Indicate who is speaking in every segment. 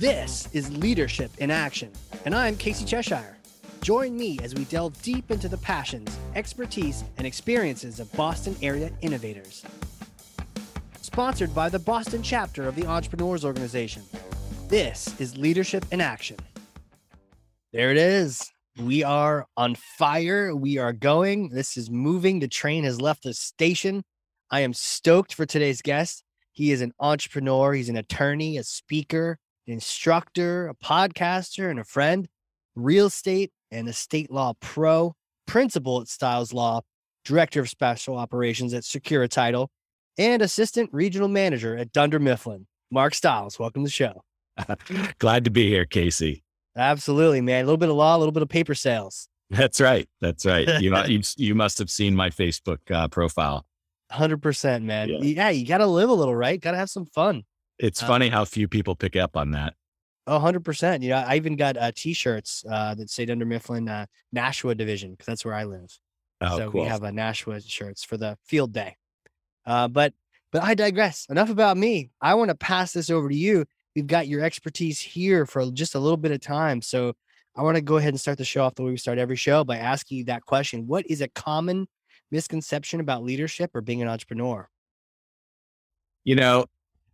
Speaker 1: This is Leadership in Action, and I'm Casey Cheshire. Join me as we delve deep into the passions, expertise, and experiences of Boston area innovators. Sponsored by the Boston chapter of the Entrepreneurs Organization. This is Leadership in Action. There it is. We are on fire. We are going. This is moving. The train has left the station. I am stoked for today's guest. He is an entrepreneur, he's an attorney, a speaker, instructor, a podcaster, and a friend, real estate and estate law pro, principal at Stiles Law, director of special operations at Secura Title, and assistant regional manager at Dunder Mifflin. Mark Stiles, welcome to the show.
Speaker 2: Glad to be here, Casey.
Speaker 1: Absolutely, man. A little bit of law, a little bit of paper sales.
Speaker 2: That's right. That's right. You you, you must have seen my Facebook uh, profile.
Speaker 1: Hundred percent, man. Yeah. yeah, you got to live a little, right? Got to have some fun.
Speaker 2: It's uh, funny how few people pick up on that.
Speaker 1: Oh, 100%. You know, I even got uh, t-shirts uh, that say Dunder Mifflin uh, Nashua division because that's where I live. Oh, so cool. we have a Nashua shirts for the field day. Uh, but but I digress. Enough about me. I want to pass this over to you. We've got your expertise here for just a little bit of time. So I want to go ahead and start the show off the way we start every show by asking you that question. What is a common misconception about leadership or being an entrepreneur?
Speaker 2: You know,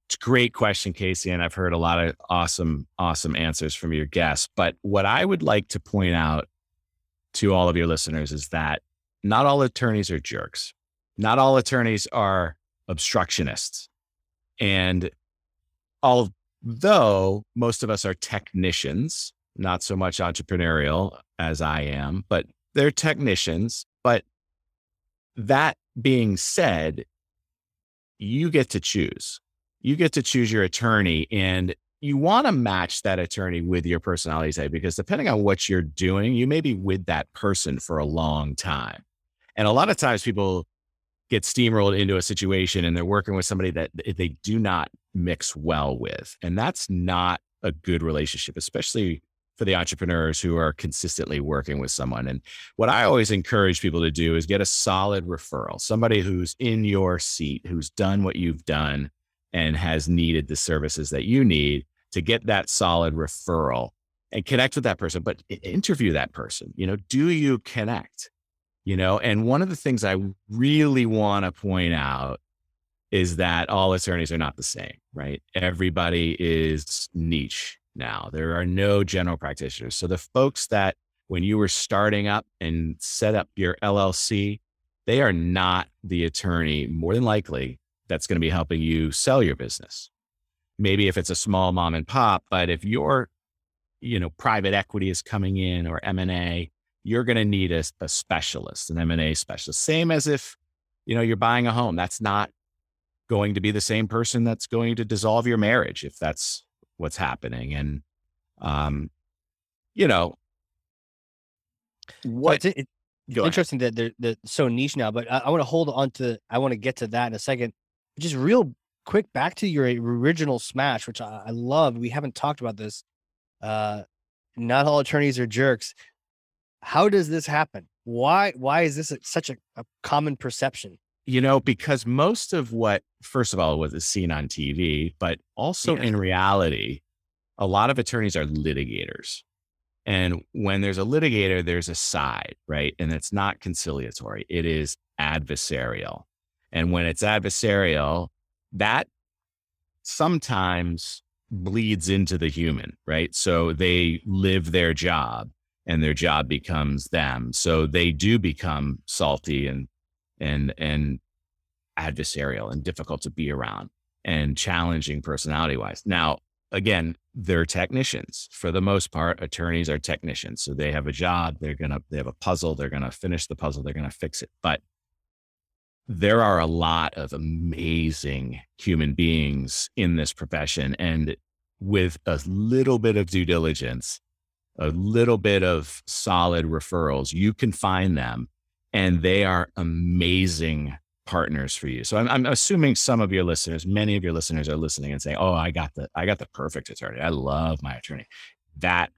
Speaker 2: it's a great question, Casey. And I've heard a lot of awesome, awesome answers from your guests. But what I would like to point out to all of your listeners is that not all attorneys are jerks. Not all attorneys are obstructionists. And although most of us are technicians, not so much entrepreneurial as I am, but they're technicians. But that being said, you get to choose you get to choose your attorney and you want to match that attorney with your personality type because depending on what you're doing, you may be with that person for a long time. And a lot of times people get steamrolled into a situation and they're working with somebody that they do not mix well with. And that's not a good relationship, especially for the entrepreneurs who are consistently working with someone. And what I always encourage people to do is get a solid referral, somebody who's in your seat, who's done what you've done, and has needed the services that you need to get that solid referral and connect with that person, but interview that person. You know, do you connect? You know, and one of the things I really want to point out is that all attorneys are not the same, right? Everybody is niche now. There are no general practitioners. So the folks that when you were starting up and set up your LLC, they are not the attorney more than likely that's going to be helping you sell your business. Maybe if it's a small mom and pop, but if your, you know, private equity is coming in or M&A, you're going to need a, a specialist, an M&A specialist. Same as if, you know, you're buying a home. That's not going to be the same person that's going to dissolve your marriage if that's what's happening. And, um, you know,
Speaker 1: what it's, it's interesting that they're, they're so niche now, but I, I want to hold on to, I want to get to that in a second just real quick back to your original smash, which I, I love. We haven't talked about this. Uh, not all attorneys are jerks. How does this happen? Why why is this such a, a common perception?
Speaker 2: You know, because most of what, first of all, was seen on TV, but also in reality, a lot of attorneys are litigators. And when there's a litigator, there's a side, right? And it's not conciliatory, it is adversarial. And when it's adversarial, that sometimes bleeds into the human, right? So they live their job and their job becomes them. So they do become salty and and and adversarial and difficult to be around and challenging personality wise. Now, again, they're technicians for the most part. Attorneys are technicians, so they have a job. They're gonna they have a puzzle. They're gonna finish the puzzle. They're gonna fix it. But there are a lot of amazing human beings in this profession. And with a little bit of due diligence, a little bit of solid referrals, you can find them and they are amazing partners for you. So I'm, I'm, assuming some of your listeners, many of your listeners are listening and saying, "Oh, I got the I got the perfect attorney. I love my attorney." That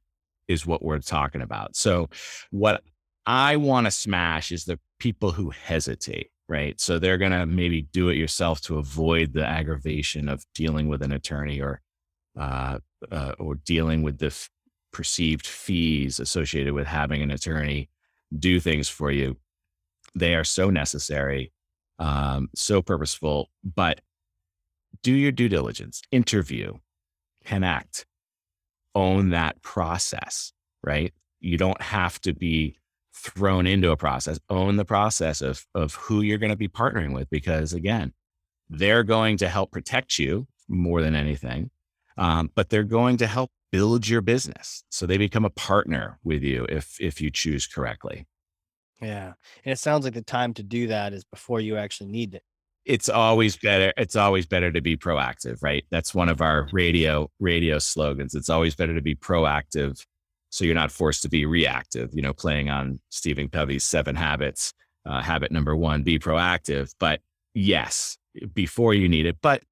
Speaker 2: is what we're talking about. So what I want to smash is the people who hesitate right? So they're going to maybe do it yourself to avoid the aggravation of dealing with an attorney or uh, uh, or dealing with the f- perceived fees associated with having an attorney do things for you. They are so necessary, um, so purposeful, but do your due diligence, interview, connect, own that process, right? You don't have to be thrown into a process, own the process of, of who you're going to be partnering with, because again, they're going to help protect you more than anything, um, but they're going to help build your business. So they become a partner with you if if you choose correctly.
Speaker 1: Yeah. And it sounds like the time to do that is before you actually need it.
Speaker 2: It's always better. It's always better to be proactive, right? That's one of our radio radio slogans. It's always better to be proactive so you're not forced to be reactive, you know, playing on Stephen Covey's seven habits. Uh, habit number one, be proactive. But yes, before you need it. But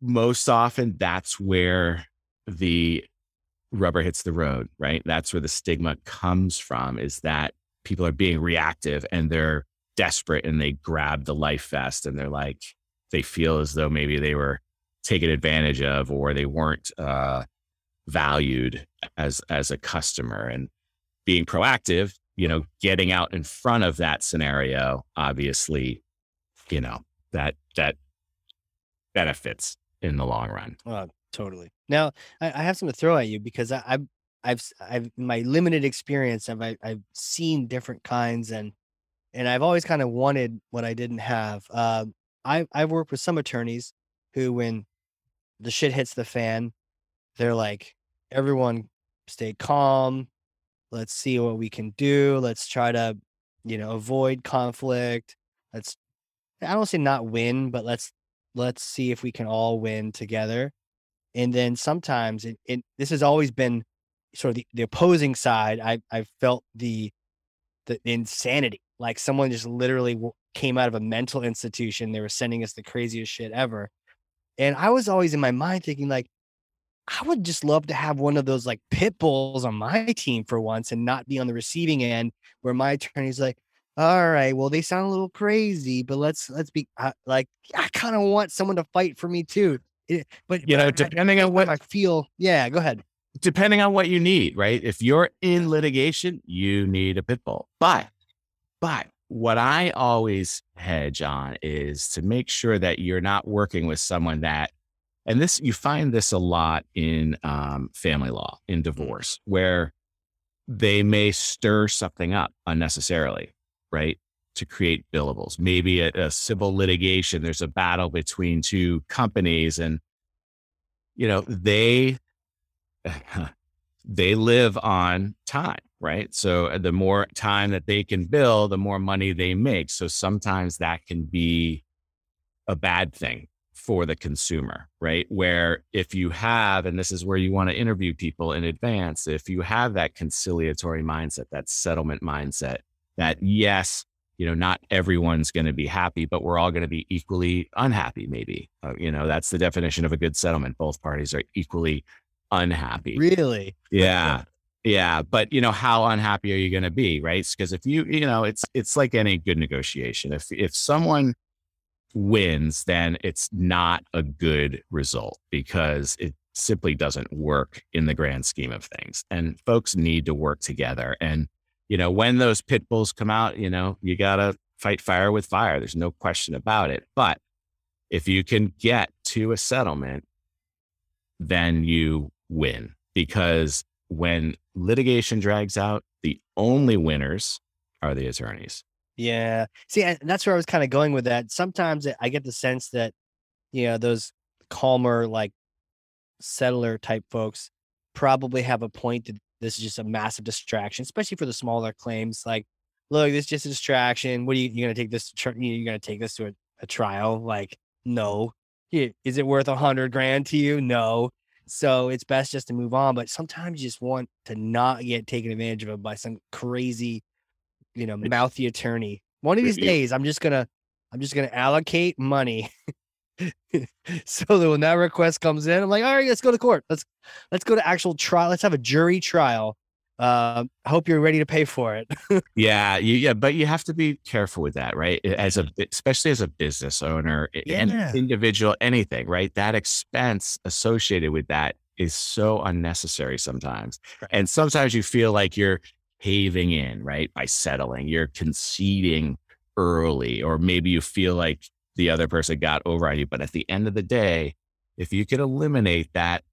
Speaker 2: most often that's where the rubber hits the road, right? That's where the stigma comes from is that people are being reactive and they're desperate and they grab the life vest and they're like, they feel as though maybe they were taken advantage of or they weren't uh, valued as as a customer and being proactive you know getting out in front of that scenario obviously you know that that benefits in the long run
Speaker 1: Oh, totally. Now, I, I have something to throw at you because I, I've, I've, I've, my limited experience, I've, I- I've seen different kinds and, and I've always kind of wanted what I didn't have. Um, I, I've worked with some attorneys who, when the shit hits the fan, they're like, everyone stay calm. Let's see what we can do. Let's try to, you know, avoid conflict. Let's, I don't say not win, but let's, let's see if we can all win together and then sometimes it, it this has always been sort of the, the opposing side i i felt the the insanity like someone just literally came out of a mental institution they were sending us the craziest shit ever and i was always in my mind thinking like i would just love to have one of those like pit bulls on my team for once and not be on the receiving end where my attorney's like all right well they sound a little crazy but let's let's be uh, like i kind of want someone to fight for me too it, but
Speaker 2: you know
Speaker 1: but I-
Speaker 2: depending on what
Speaker 1: I feel, yeah, go ahead.
Speaker 2: depending on what you need, right? If you're in litigation, you need a pit bull. But, but what I always hedge on is to make sure that you're not working with someone that, and this, you find this a lot in um, family law, in divorce, where they may stir something up unnecessarily, right? To create billables. Maybe a, a civil litigation, there's a battle between two companies and, you know, they, they live on time, right? So uh, the more time that they can bill, the more money they make. So sometimes that can be a bad thing for the consumer, right? Where if you have, and this is where you want to interview people in advance, if you have that conciliatory mindset, that settlement mindset, that yes, you know, not everyone's going to be happy, but we're all going to be equally unhappy, maybe. Uh, you know, that's the definition of a good settlement. Both parties are equally unhappy.
Speaker 1: Really?
Speaker 2: Yeah. Yeah. But you know, how unhappy are you going to be? Right. Because if you, you know, it's, it's like any good negotiation. If, if someone wins, then it's not a good result because it simply doesn't work in the grand scheme of things. And folks need to work together. And, you know, when those pit bulls come out, you know, you got to fight fire with fire. There's no question about it. But if you can get to a settlement, then you win because when litigation drags out, the only winners are the attorneys.
Speaker 1: Yeah. See, and that's where I was kind of going with that. Sometimes I get the sense that, you know, those calmer, like settler type folks probably have a point that this is just a massive distraction, especially for the smaller claims. Like, look, this is just a distraction. What are you, you going to take this? tr- You're going to take this to a, a trial? Like, no. Is it worth a hundred grand to you? No. So it's best just to move on. But sometimes you just want to not get taken advantage of by some crazy, you know, mouthy attorney. One of these days, I'm just gonna, I'm just gonna allocate money. so that when that request comes in, I'm like, all right, let's go to court. Let's let's go to actual trial. Let's have a jury trial uh, hope you're ready to pay for it.
Speaker 2: yeah, you, yeah, but you have to be careful with that, right? As a, especially as a business owner, yeah. and individual, anything, right? That expense associated with that is so unnecessary sometimes, right. and sometimes you feel like you're caving in, right, by settling. You're conceding early, or maybe you feel like the other person got over on you. But at the end of the day, if you could eliminate that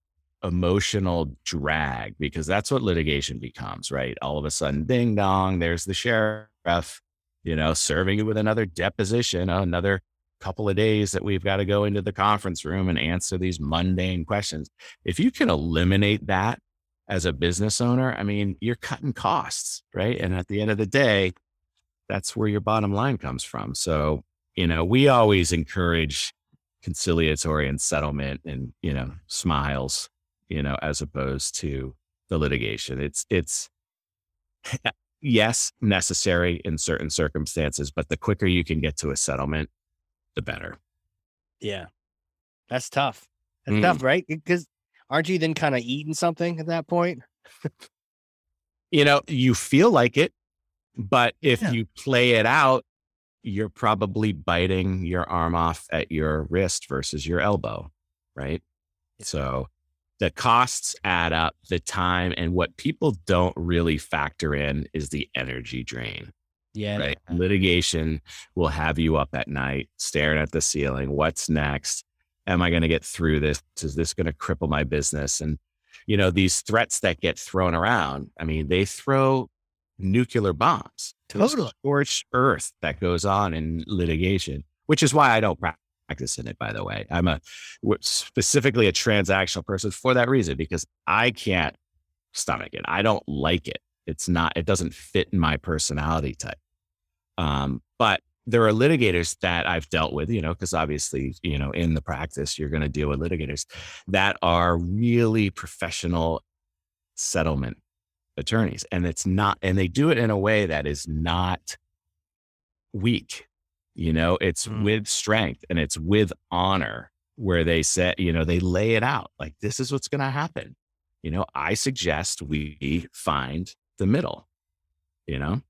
Speaker 2: emotional drag, because that's what litigation becomes, right? All of a sudden, ding dong, there's the sheriff, you know, serving you with another deposition, another couple of days that we've got to go into the conference room and answer these mundane questions. If you can eliminate that as a business owner, I mean, you're cutting costs, right? And at the end of the day, that's where your bottom line comes from. So, you know, we always encourage conciliatory and settlement and, you know, smiles, you know, as opposed to the litigation. It's, it's, yes, necessary in certain circumstances, but the quicker you can get to a settlement, the better.
Speaker 1: Yeah. That's tough. That's mm. tough, right? Because aren't you then kind of eating something at that point?
Speaker 2: you know, you feel like it but if yeah. you play it out, you're probably biting your arm off at your wrist versus your elbow, right? So the costs add up, the time, and what people don't really factor in is the energy drain.
Speaker 1: Yeah.
Speaker 2: Right. Litigation will have you up at night staring at the ceiling. What's next? Am I going to get through this? Is this going to cripple my business? And, you know, these threats that get thrown around, I mean, they throw nuclear bombs to totally. scorched earth that goes on in litigation, which is why I don't practice in it, by the way. I'm a specifically a transactional person for that reason, because I can't stomach it. I don't like it. It's not, it doesn't fit in my personality type. Um, but there are litigators that I've dealt with, you know, because obviously, you know, in the practice, you're going to deal with litigators that are really professional settlement attorneys and it's not and they do it in a way that is not weak you know? It's mm. with strength and it's with honor where they say you know they lay it out like this is what's going to happen. You know i suggest we find the middle you know?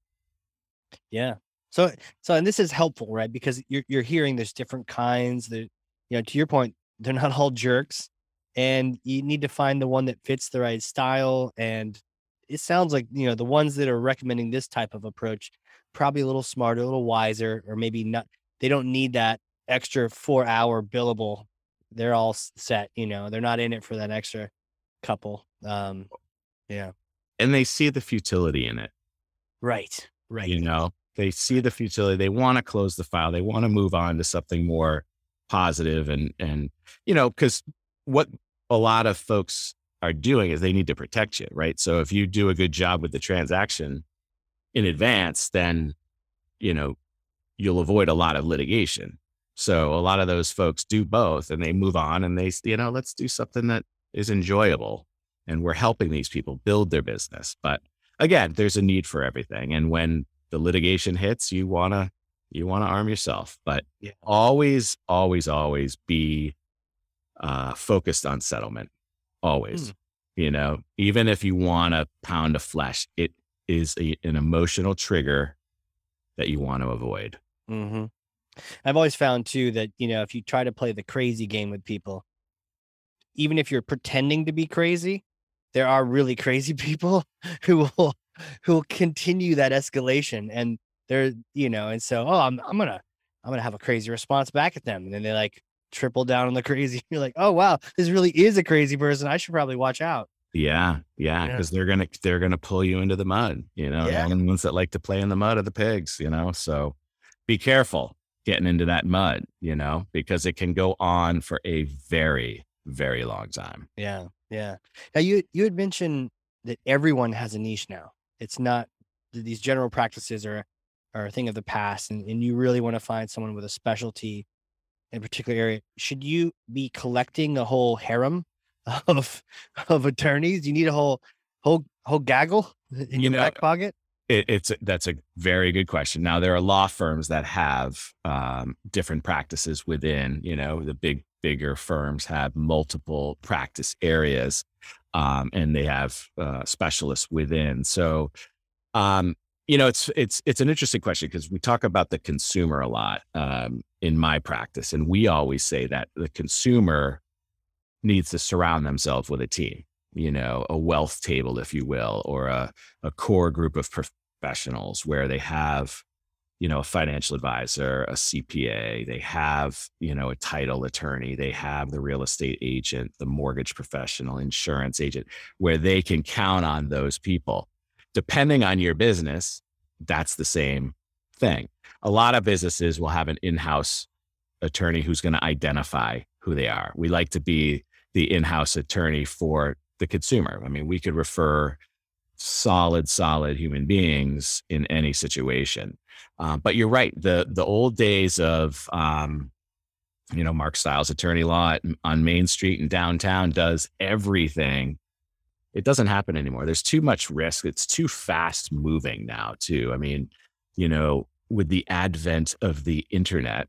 Speaker 1: Yeah so so and this is helpful right because you're you're hearing there's different kinds that you know to your point they're not all jerks and you need to find the one that fits the right style and it sounds like you know the ones that are recommending this type of approach probably a little smarter, a little wiser, or maybe not. They don't need that extra four hour billable. They're all set. You know, they're not in it for that extra couple. Um, yeah,
Speaker 2: and they see the futility in it.
Speaker 1: Right. Right.
Speaker 2: You know, they see the futility. They want to close the file. They want to move on to something more positive and and you know because what a lot of folks are doing is they need to protect you, right? So if you do a good job with the transaction in advance, then you know you'll avoid a lot of litigation. So a lot of those folks do both and they move on and they, you know, let's do something that is enjoyable and we're helping these people build their business. But again, there's a need for everything. And when the litigation hits, you want to, you want to arm yourself, but yeah. always, always, always be uh, focused on settlement always. Mm. You know, even if you want a pound of flesh, it is a, an emotional trigger that you want to avoid.
Speaker 1: Mm-hmm. I've always found too that, you know, if you try to play the crazy game with people, even if you're pretending to be crazy, there are really crazy people who will who will continue that escalation and they're you know and so oh I'm I'm gonna I'm gonna have a crazy response back at them and then they like triple down on the crazy. You're like, oh wow, this really is a crazy person. I should probably watch out.
Speaker 2: Yeah, yeah, because yeah. they're gonna they're gonna pull you into the mud. You know, yeah. the ones that like to play in the mud are the pigs. You know, so be careful getting into that mud. You know, because it can go on for a very very long time.
Speaker 1: Yeah, yeah. Now you you had mentioned that everyone has a niche now. It's not these general practices are are a thing of the past, and, and you really want to find someone with a specialty in a particular area, should you be collecting a whole harem of of attorneys? You need a whole whole whole gaggle in you your know, back pocket.
Speaker 2: It, it's that's a very good question. Now there are law firms that have um, different practices within. You know, the big bigger firms have multiple practice areas. Um, and they have uh, specialists within. So, um, you know, it's it's it's an interesting question because we talk about the consumer a lot um, in my practice, and we always say that the consumer needs to surround themselves with a team, you know, a wealth table, if you will, or a, a core group of professionals where they have you know, a financial advisor, a CPA, they have, you know, a title attorney, they have the real estate agent, the mortgage professional, insurance agent, where they can count on those people. Depending on your business, that's the same thing. A lot of businesses will have an in house attorney who's going to identify who they are. We like to be the in house attorney for the consumer. I mean, we could refer solid, solid human beings in any situation. Uh, but you're right. The the old days of um, you know Mark Stiles attorney law at, on Main Street in downtown does everything. It doesn't happen anymore. There's too much risk. It's too fast moving now. Too. I mean, you know, with the advent of the internet,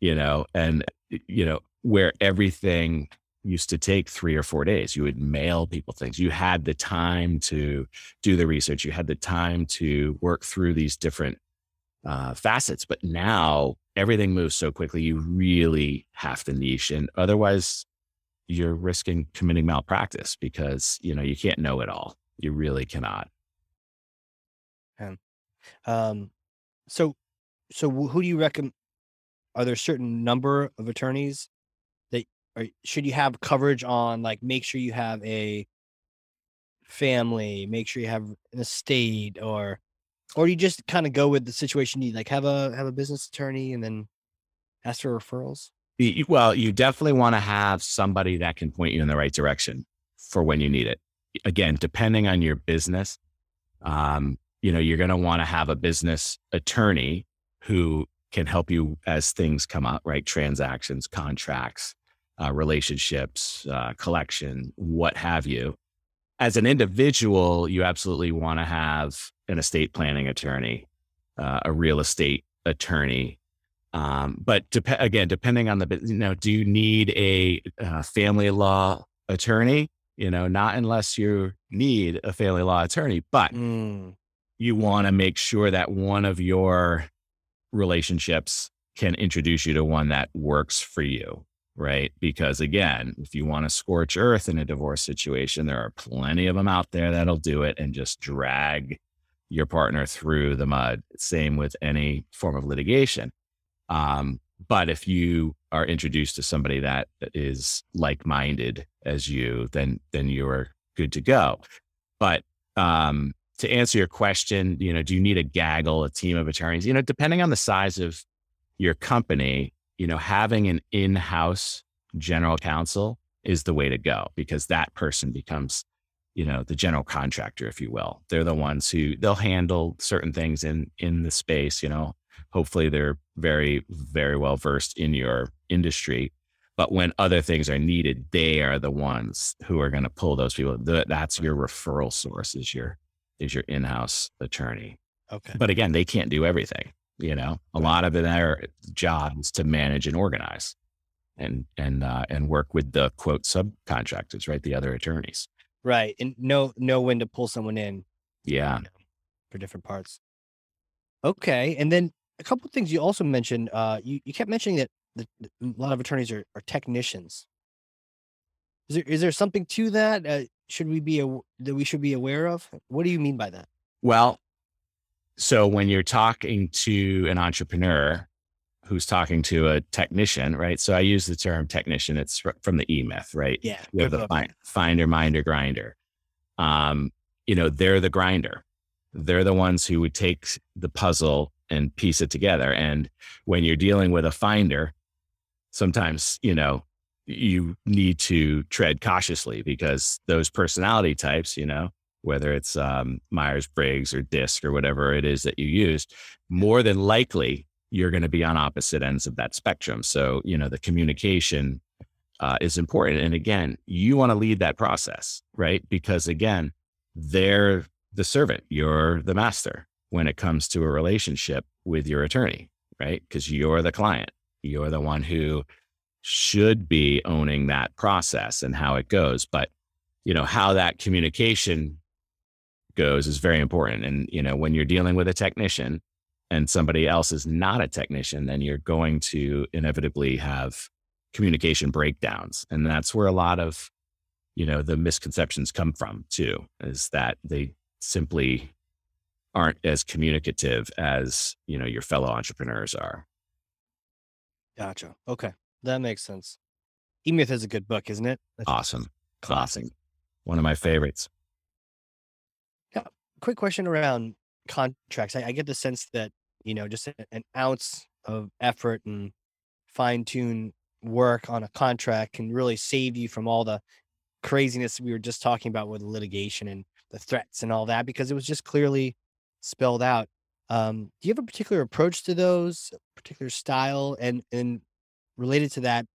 Speaker 2: you know, and you know where everything used to take three or four days. You would mail people things. You had the time to do the research. You had the time to work through these different uh, facets. But now everything moves so quickly, you really have to niche, and otherwise, you're risking committing malpractice because you know you can't know it all. You really cannot.
Speaker 1: And um, so so who do you recommend? Are there a certain number of attorneys that or should you have coverage on? Like, make sure you have a family, make sure you have an estate, or or you just kind of go with the situation you like have a have a business attorney and then ask for referrals?
Speaker 2: Well, you definitely want to have somebody that can point you in the right direction for when you need it. Again, depending on your business, um, you know, you're going to want to have a business attorney who can help you as things come up, right? Transactions, contracts, uh, relationships, uh, collection, what have you as an individual, you absolutely want to have an estate planning attorney, uh, a real estate attorney. Um, but again, depending on the, you know, do you need a uh, family law attorney? You know, not unless you need a family law attorney, but mm. you want to make sure that one of your relationships can introduce you to one that works for you right? Because again, if you want to scorch earth in a divorce situation, there are plenty of them out there that'll do it and just drag your partner through the mud. Same with any form of litigation. Um, but if you are introduced to somebody that is like-minded as you, then then you're good to go. But um, to answer your question, you know, do you need a gaggle, a team of attorneys? You know, depending on the size of your company, you know, having an in-house general counsel is the way to go because that person becomes, you know, the general contractor, if you will. They're the ones who they'll handle certain things in in the space, you know. Hopefully they're very, very well versed in your industry. But when other things are needed, they are the ones who are going to pull those people. That's your referral source is your is your in-house attorney.
Speaker 1: Okay.
Speaker 2: But again, they can't do everything. You know, a lot of their job is to manage and organize and and uh, and work with the quote subcontractors, right? The other attorneys.
Speaker 1: Right. And know know when to pull someone in.
Speaker 2: Yeah.
Speaker 1: You know, for different parts. Okay. And then a couple of things you also mentioned, uh, you, you kept mentioning that the, a lot of attorneys are, are technicians. Is there is there something to that? Uh, should we be a, that we should be aware of? What do you mean by that?
Speaker 2: Well, so when you're talking to an entrepreneur who's talking to a technician, right? So I use the term technician. It's from the E Myth, right?
Speaker 1: Yeah.
Speaker 2: You have the find, finder, minder, grinder. Um, you know, they're the grinder. They're the ones who would take the puzzle and piece it together. And when you're dealing with a finder, sometimes, you know, you need to tread cautiously because those personality types, you know, whether it's um, Myers Briggs or DISC or whatever it is that you use, more than likely you're going to be on opposite ends of that spectrum. So, you know, the communication uh, is important. And again, you want to lead that process, right? Because again, they're the servant, you're the master when it comes to a relationship with your attorney, right? Because you're the client, you're the one who should be owning that process and how it goes. But you know, how that communication goes is very important. And, you know, when you're dealing with a technician and somebody else is not a technician, then you're going to inevitably have communication breakdowns. And that's where a lot of, you know, the misconceptions come from too, is that they simply aren't as communicative as, you know, your fellow entrepreneurs are.
Speaker 1: Gotcha. Okay. That makes sense. E Myth is a good book, isn't it?
Speaker 2: That's awesome. Classic. One of my favorites.
Speaker 1: Quick question around contracts. I, I get the sense that, you know, just an ounce of effort and fine tune work on a contract can really save you from all the craziness we were just talking about with litigation and the threats and all that because it was just clearly spelled out. Um, do you have a particular approach to those, particular style, and and related to that,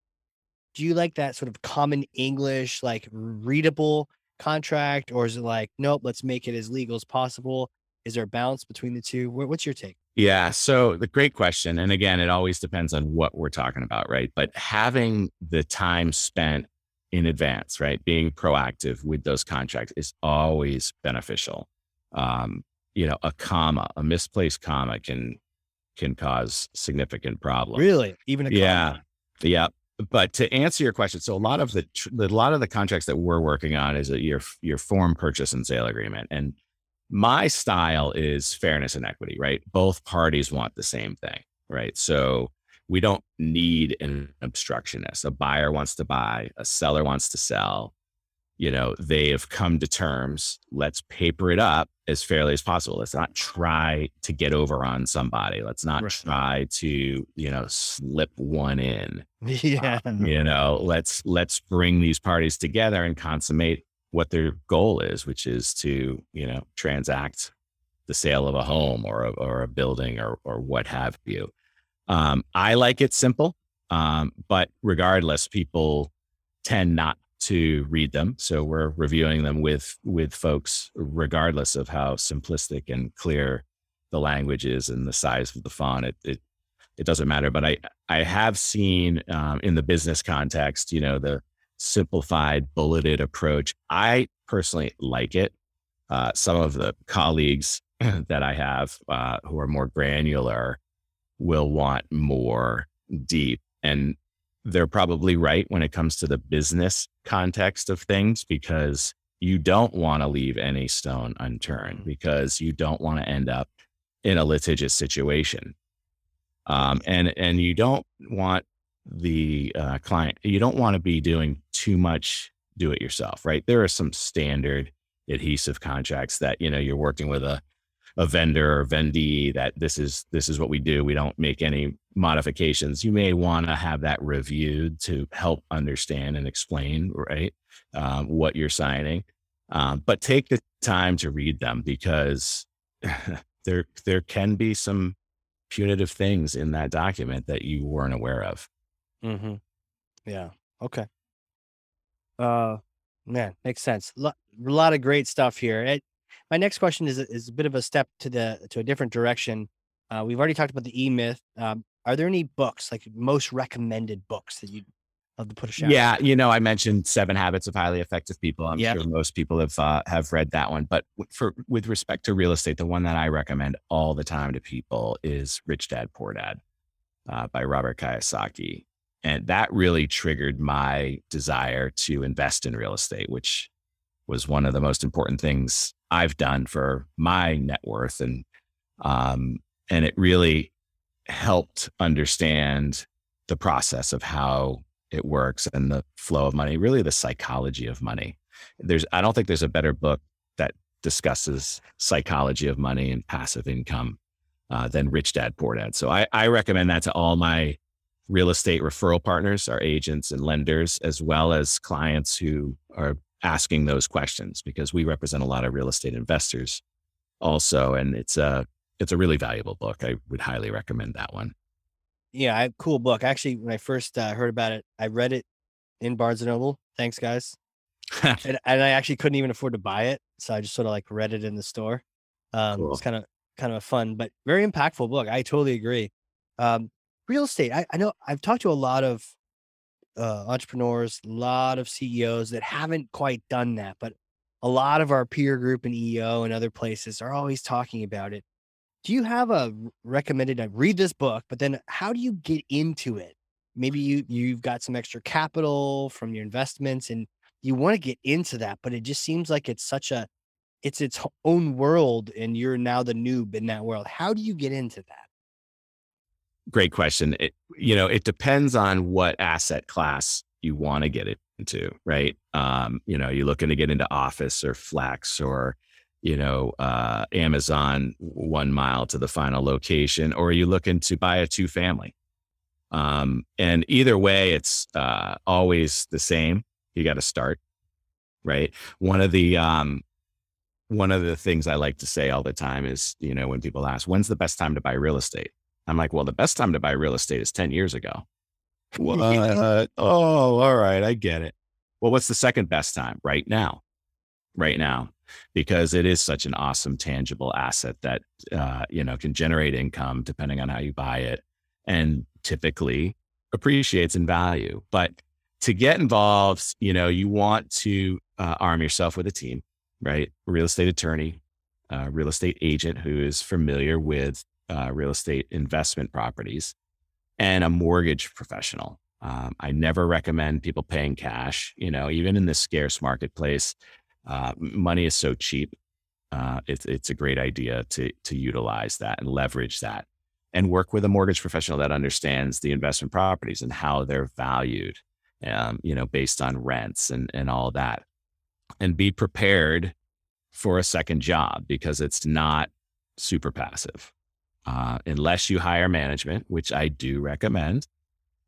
Speaker 1: do you like that sort of common English, like readable contract, or is it like, nope, let's make it as legal as possible? Is there a balance between the two? What's your take?
Speaker 2: Yeah. So the great question. And again, it always depends on what we're talking about, right? But having the time spent in advance, right? Being proactive with those contracts is always beneficial. Um, you know, a comma, a misplaced comma can can cause significant problems.
Speaker 1: Really? Even a comma?
Speaker 2: Yeah. Yeah. But to answer your question, so a lot of the a lot of the contracts that we're working on is a, your your form purchase and sale agreement, and my style is fairness and equity, right? Both parties want the same thing, right? So we don't need an obstructionist. A buyer wants to buy, a seller wants to sell. You know, they have come to terms. Let's paper it up as fairly as possible. Let's not try to get over on somebody. Let's not right. try to, you know, slip one in.
Speaker 1: Yeah.
Speaker 2: you know, let's let's bring these parties together and consummate what their goal is, which is to, you know, transact the sale of a home or a, or a building or or what have you. Um, I like it simple, um, but regardless, people tend not to read them. So we're reviewing them with with folks, regardless of how simplistic and clear the language is and the size of the font. It it, it doesn't matter. But I I have seen um, in the business context, you know, the simplified bulleted approach. I personally like it. Uh, some of the colleagues that I have uh, who are more granular will want more deep and they're probably right when it comes to the business context of things because you don't want to leave any stone unturned mm. because you don't want to end up in a litigious situation. Um, and and you don't want the uh, client, you don't want to be doing too much do it yourself, right? There are some standard adhesive contracts that you know you're working with a a vendor or vendee that this is this is what we do. We don't make any modifications. You may want to have that reviewed to help understand and explain right um, what you're signing. Um, but take the time to read them because there there can be some punitive things in that document that you weren't aware of.
Speaker 1: Mm-hmm. Yeah. Okay. Uh, man, makes sense. A lot of great stuff here. It, my next question is is a bit of a step to the to a different direction. Uh, we've already talked about the E Myth. Um, are there any books like most recommended books that you love to put a shout?
Speaker 2: Yeah, you know, I mentioned Seven Habits of Highly Effective People. I'm yep. sure most people have uh, have read that one. But for with respect to real estate, the one that I recommend all the time to people is Rich Dad Poor Dad uh, by Robert Kiyosaki, and that really triggered my desire to invest in real estate, which was one of the most important things I've done for my net worth and um, and it really helped understand the process of how it works and the flow of money, really the psychology of money. There's I don't think there's a better book that discusses psychology of money and passive income uh, than Rich Dad Poor Dad. So I, I recommend that to all my real estate referral partners, our agents and lenders, as well as clients who are asking those questions because we represent a lot of real estate investors also. And it's a, it's a really valuable book. I would highly recommend that one.
Speaker 1: Yeah, I, cool book. Actually, when I first uh, heard about it, I read it in Barnes and Noble. Thanks, guys. and, and, I actually couldn't even afford to buy it, so I just sort of like read it in the store. Um, cool. It's kind of kind of a fun, but very impactful book. I totally agree. Um, real estate. I, I know I've talked to a lot of uh, entrepreneurs, a lot of CEOs that haven't quite done that, but a lot of our peer group and EO and other places are always talking about it. Do you have a recommended? I read this book, but then how do you get into it? Maybe you you've got some extra capital from your investments and you want to get into that, but it just seems like it's such a it's its own world and you're now the noob in that world. How do you get into that?
Speaker 2: Great question. It, you know, it depends on what asset class you want to get it into, right? Um, you know, you're looking to get into office or flex or, you know, uh, Amazon one mile to the final location, or are you looking to buy a two family? Um, and either way, it's uh, always the same. You got to start, right? One of the um, one of the things I like to say all the time is, you know, when people ask, when's the best time to buy real estate? I'm like, well, the best time to buy real estate is 10 years ago. What? oh, all right. I get it. Well, what's the second best time? Right now. Right now. Because it is such an awesome, tangible asset that, uh, you know, can generate income depending on how you buy it and typically appreciates in value. But to get involved, you know, you want to uh, arm yourself with a team, right? Real estate attorney, uh, real estate agent who is familiar with uh, real estate investment properties, and a mortgage professional. Um, I never recommend people paying cash. You know, even in this scarce marketplace, uh, money is so cheap. Uh, it's it's a great idea to to utilize that and leverage that, and work with a mortgage professional that understands the investment properties and how they're valued. Um, you know, based on rents and and all that, and be prepared for a second job because it's not super passive uh, unless you hire management, which I do recommend,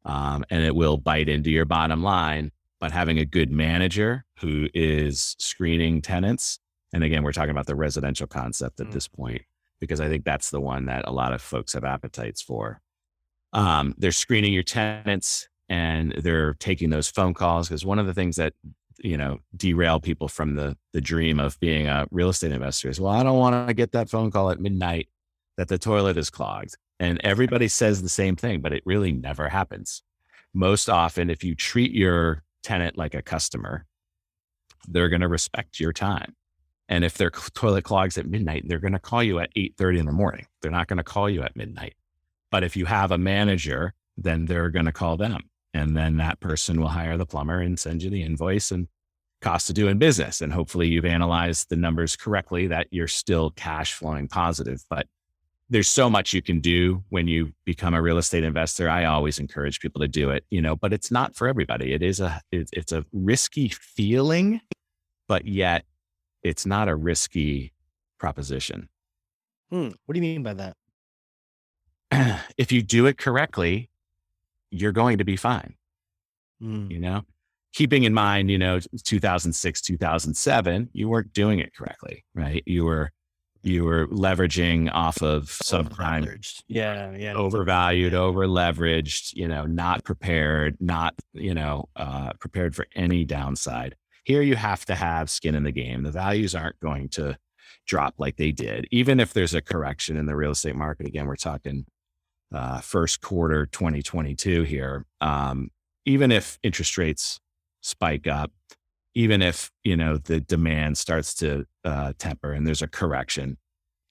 Speaker 2: um, and it will bite into your bottom line. But having a good manager who is screening tenants, and again, we're talking about the residential concept at mm. this point, because I think that's the one that a lot of folks have appetites for. Um, they're screening your tenants and they're taking those phone calls because one of the things that you know derail people from the the dream of being a real estate investor is well i don't want to get that phone call at midnight that the toilet is clogged. And everybody says the same thing, but it really never happens. Most often, if you treat your tenant like a customer, they're going to respect your time. And if their toilet clogs at midnight, they're going to call you at 8:30 in the morning. They're not going to call you at midnight. But if you have a manager, then they're going to call them. And then that person will hire the plumber and send you the invoice and cost of doing business. And hopefully you've analyzed the numbers correctly that you're still cash flowing positive. But there's so much you can do when you become a real estate investor. I always encourage people to do it, you know, but it's not for everybody. It is a it's a risky feeling, but yet it's not a risky proposition.
Speaker 1: Hmm. What do you mean by that?
Speaker 2: if you do it correctly, you're going to be fine.
Speaker 1: Hmm.
Speaker 2: You know, keeping in mind, you know, 2006, 2007, you weren't doing it correctly, right? You were you were leveraging off of subprime
Speaker 1: yeah yeah
Speaker 2: overvalued over leveraged you know not prepared not you know uh, prepared for any downside. Here you have to have skin in the game. The values aren't going to drop like they did. Even if there's a correction in the real estate market again we're talking uh, first quarter 2022 here um, even if interest rates spike up even if you know the demand starts to uh, temper and there's a correction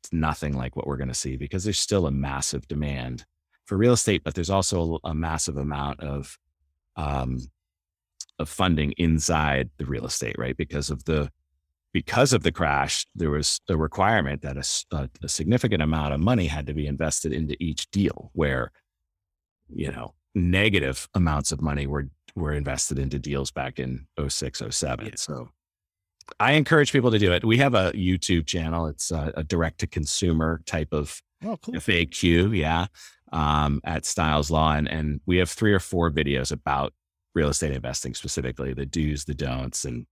Speaker 2: it's nothing like what we're going to see because there's still a massive demand for real estate but there's also a, a massive amount of um, of funding inside the real estate right because of the because of the crash there was a requirement that a, a, a significant amount of money had to be invested into each deal where you know negative amounts of money were were invested into deals back in 06, 07. Yeah. So I encourage people to do it. We have a YouTube channel. It's a, a direct to consumer type of
Speaker 1: oh, cool.
Speaker 2: FAQ. Yeah. Um, at Stiles Law. And, and we have three or four videos about real estate investing, specifically the do's, the don'ts. And,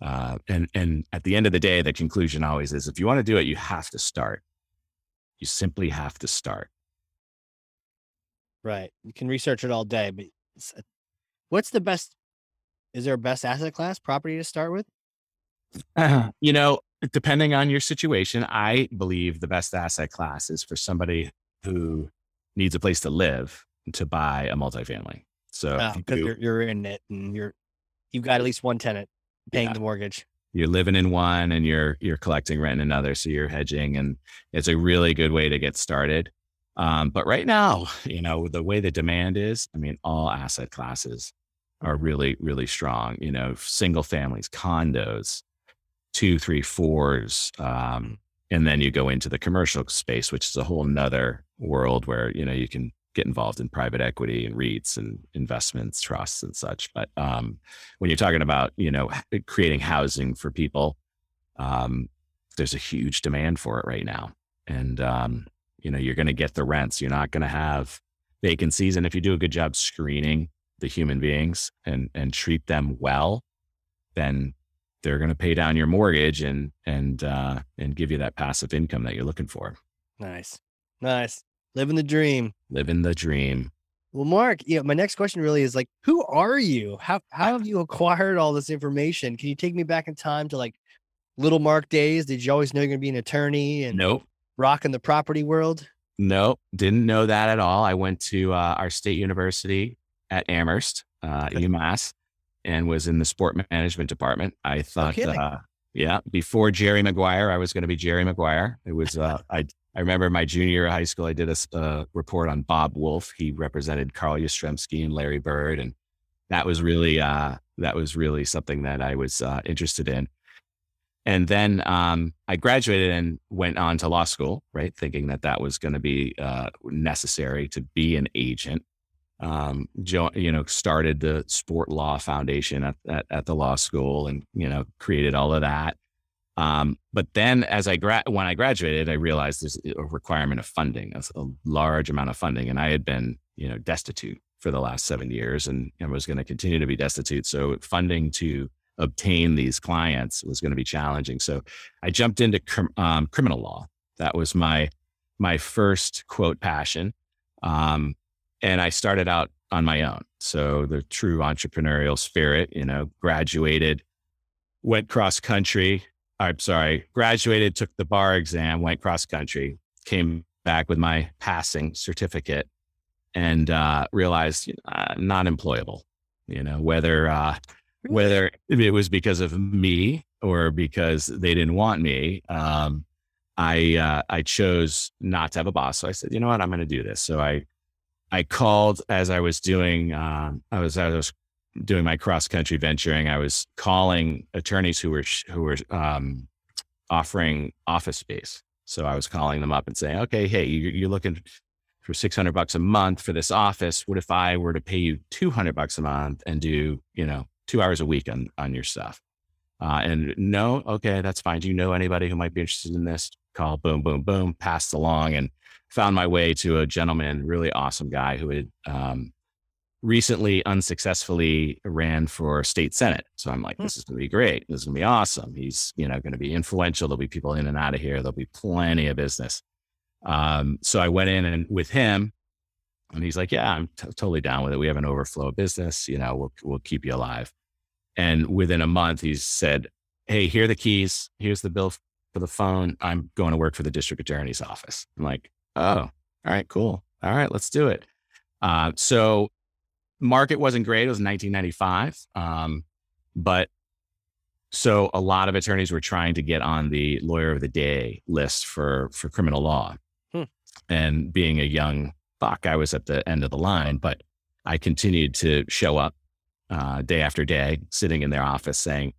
Speaker 2: uh, and, and at the end of the day, the conclusion always is if you want to do it, you have to start. You simply have to start.
Speaker 1: Right. You can research it all day, but What's the best? Is there a best asset class property to start with?
Speaker 2: You know, depending on your situation, I believe the best asset class is for somebody who needs a place to live to buy a multifamily. So
Speaker 1: because
Speaker 2: you-
Speaker 1: you're, you're in it and you're you've got at least one tenant paying
Speaker 2: Yeah.
Speaker 1: the mortgage.
Speaker 2: you're living in one and you're you're collecting rent in another so you're hedging and it's a really good way to get started um, but right now you know the way the demand is i mean all asset classes are really really strong you know single families condos two three fours um, and then you go into the commercial space which is a whole nother world where you know you can get involved in private equity and REITs and investments, trusts and such. But um, when you're talking about, you know, creating housing for people, um, there's a huge demand for it right now. And, um, you know, you're going to get the rents. You're not going to have vacancies. And if you do a good job screening the human beings and, and treat them well, then they're going to pay down your mortgage and, and, uh, and give you that passive income that you're looking for.
Speaker 1: Nice, nice, living the dream.
Speaker 2: Living the dream.
Speaker 1: Well, Mark, yeah, my next question really is like, who are you? How how have you acquired all this information? Can you take me back in time to like little Mark days? Did you always know you're gonna be an attorney and
Speaker 2: Nope.
Speaker 1: rock in the property world?
Speaker 2: Nope, didn't know that at all. I went to uh, our state university at Amherst, uh, UMass, and was in the sport management department. I thought,
Speaker 1: kidding.
Speaker 2: uh, yeah, before Jerry Maguire, I was going to be Jerry Maguire. It was, uh, I, I remember my junior year of high school, I did a, uh, report on Bob Woolf. He represented Carl Yastrzemski and Larry Bird, and that was really, uh, that was really something that I was uh, interested in. And then um, I graduated and went on to law school, right? Thinking that that was going to be uh, necessary to be an agent. Um, jo- you know, started the Sport Law Foundation at, at, at the law school and, you know, created all of that. Um, but then as I gra- when I graduated, I realized there's a requirement of funding, a, a large amount of funding. And I had been, you know, destitute for the last seven years and, and was going to continue to be destitute. So funding to obtain these clients was going to be challenging. So I jumped into cr- um, criminal law. That was my my first quote passion, um, and I started out on my own. So the true entrepreneurial spirit, you know, graduated, went cross country. I'm sorry, graduated, took the bar exam, went cross country, came back with my passing certificate, and uh, realized you know, I'm not employable. You know, whether uh, whether it was because of me or because they didn't want me. Um, I uh, I chose not to have a boss, so I said, you know what, I'm going to do this. So I I called as I was doing um, I was I was doing my cross country venturing. I was calling attorneys who were who were um, offering office space. So I was calling them up and saying, okay, hey, you, you're looking for 600 bucks a month for this office. What if I were to pay you 200 bucks a month and do, you know, two hours a week on, on your stuff? Uh, and no, okay, that's fine. Do you know anybody who might be interested in this? Call, boom, boom, boom, passed along and found my way to a gentleman, really awesome guy who had um, recently unsuccessfully ran for state senate. So I'm like,
Speaker 1: Hmm.
Speaker 2: this is going to be great. This is going to be awesome. He's, you know, going to be influential. There'll be people in and out of here. There'll be plenty of business. Um, so I went in and with him, and he's like, "Yeah, I'm t- totally down with it. We have an overflow of business. You know, we'll we'll keep you alive." And within a month, he said, "Hey, here are the keys. Here's the bill for the phone. I'm going to work for the district attorney's office." I'm like, "Oh, all right, cool. All right, let's do it." Uh, so, market wasn't great. It was 1995, um, but so a lot of attorneys were trying to get on the lawyer of the day list for for criminal law.
Speaker 1: Hmm.
Speaker 2: And being a young buck, I was at the end of the line, but I continued to show up uh, day after day, sitting in their office saying,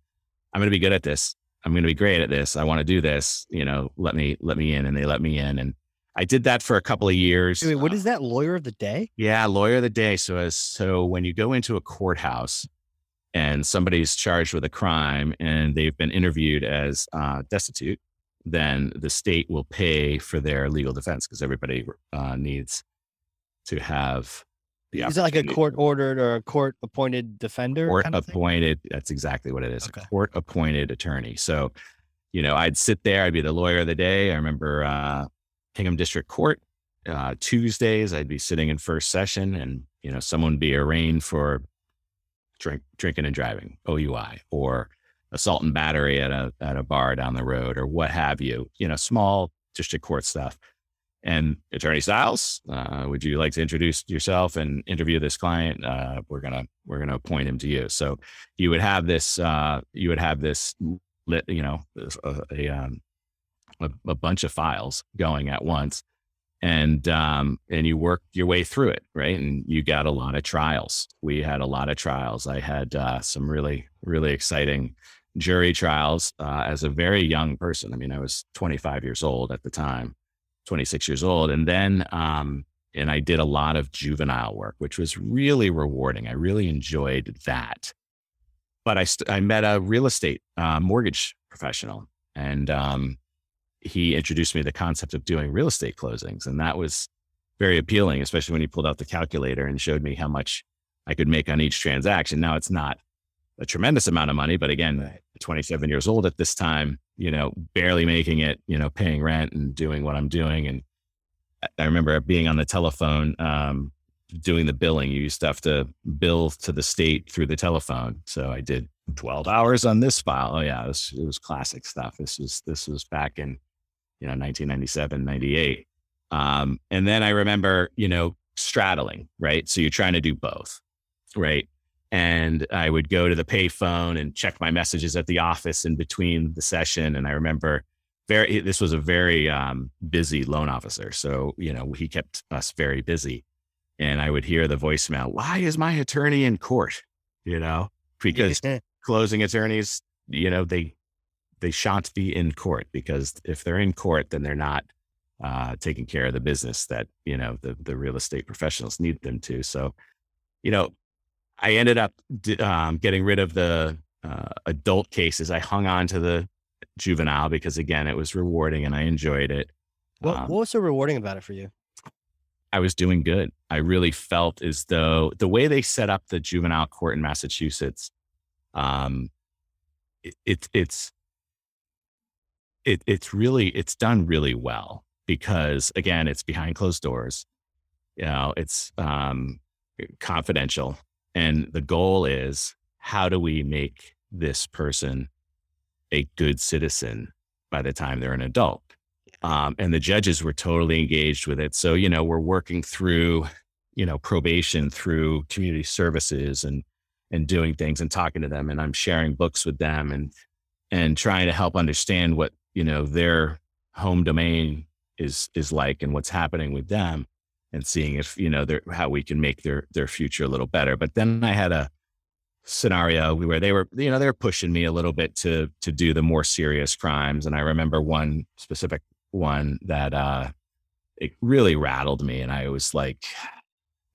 Speaker 2: "I'm going to be good at this. I'm going to be great at this. I want to do this. You know, let me let me in." And they let me in, and I did that for a couple of years.
Speaker 1: Wait, what
Speaker 2: Uh,
Speaker 1: is that? Lawyer of the day?
Speaker 2: yeah, lawyer of the day. So as so when you go into a courthouse and somebody's charged with a crime and they've been interviewed as uh, destitute, then the state will pay for their legal defense because everybody uh, needs to have the
Speaker 1: Is it like a court ordered or a court appointed defender?
Speaker 2: court
Speaker 1: kind of thing?
Speaker 2: appointed. That's exactly what it is.
Speaker 1: Okay.
Speaker 2: A court appointed attorney. So, you know, I'd sit there. I'd be the lawyer of the day. I remember uh, Hingham District Court uh, Tuesdays. I'd be sitting in first session, and you know, someone would be arraigned for drink, drinking and driving (OUI) or assault and battery at a at a bar down the road or what have you. You know, small district court stuff. and attorney Stiles, uh, would you like to introduce yourself and interview this client? Uh, we're gonna we're gonna appoint him to you. So you would have this uh, you would have this lit, you know a, a, um, a, a bunch of files going at once, and um, and you work your way through it, right? And you got a lot of trials. We had a lot of trials. I had uh, some really really exciting jury trials uh, as a very young person. I mean, I was 25 years old at the time 26 years old. And then, um, and I did a lot of juvenile work, which was really rewarding. I really enjoyed that. But I, st- I met a real estate uh, mortgage professional, and um, he introduced me to the concept of doing real estate closings. And that was very appealing, especially when he pulled out the calculator and showed me how much I could make on each transaction. Now, it's not a tremendous amount of money, but again, 27 years old at this time, you know, barely making it, you know, paying rent and doing what I'm doing. And I remember being on the telephone, um, doing the billing. You used to have to bill to the state through the telephone. So I did 12 hours on this file. Oh yeah, it was, it was classic stuff. This was, this was back in, you know, 1997, 98. Um, and then I remember, you know, straddling, right? So you're trying to do both, right? and I would go to the payphone and check my messages at the office in between the session. And I remember very this was a very um, busy loan officer, so you know he kept us very busy. And I would hear the voicemail, "Why is my attorney in court?" You know, because closing attorneys, you know, they they shan't be in court because if they're in court, then they're not uh, taking care of the business that you know the the real estate professionals need them to. So, you know, I ended up um, getting rid of the uh, adult cases. I hung on to the juvenile because again, it was rewarding and I enjoyed it.
Speaker 1: What, um, what was so rewarding about it for you?
Speaker 2: I was doing good. I really felt as though the way they set up the juvenile court in Massachusetts, um, it, it, it's it, it's really it's done really well because again, it's behind closed doors. You know, it's um, confidential. And the goal is how do we make this person a good citizen by the time they're an adult? Um, and the judges were totally engaged with it. So, you know, we're working through, you know, probation through community services and, and doing things and talking to them. And I'm sharing books with them and, and trying to help understand what, you know, their home domain is, is like and what's happening with them and seeing if you know how we can make their their future a little better. But then I had a scenario where they were you know they were pushing me a little bit to to do the more serious crimes, and I remember one specific one that uh, it really rattled me, and I was like,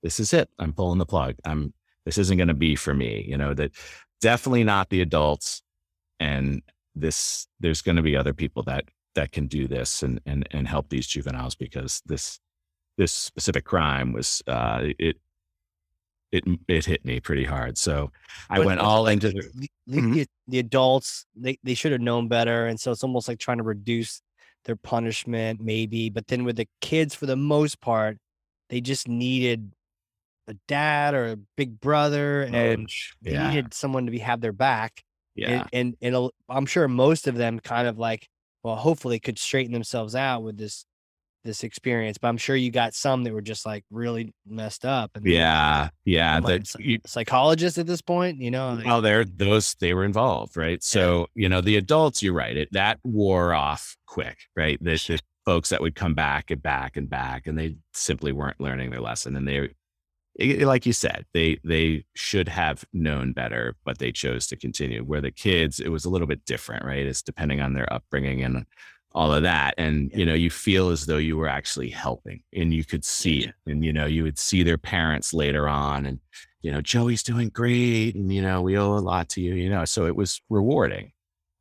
Speaker 2: "This is it. I'm pulling the plug. I'm this isn't going to be for me." You know that definitely not the adults, and this there's going to be other people that that can do this and and and help these juveniles because this this specific crime was uh, it it it hit me pretty hard. So I but went all into the,
Speaker 1: the, mm-hmm. the, the, adults. They they should have known better, and so it's almost like trying to reduce their punishment, maybe. But then with the kids, for the most part, they just needed a dad or a big brother, and they yeah. needed someone to be have their back.
Speaker 2: Yeah,
Speaker 1: and, and and I'm sure most of them kind of like, well, hopefully could straighten themselves out with this this experience, but I'm sure you got some that were just like really messed up.
Speaker 2: And yeah, yeah.
Speaker 1: Like, psychologists at this point, you know.
Speaker 2: Like, well, they're those they were involved, right? So yeah. you know, the adults, you're right. It that wore off quick, right? The, the folks that would come back and back and back, and they simply weren't learning their lesson, and they, like you said, they they should have known better, but they chose to continue. Where the kids, it was a little bit different, right? It's depending on their upbringing and all of that. And you know you feel as though you were actually helping and you could see it. And you know you would see their parents later on and you know joey's doing great and you know we owe a lot to you you know? So it was rewarding.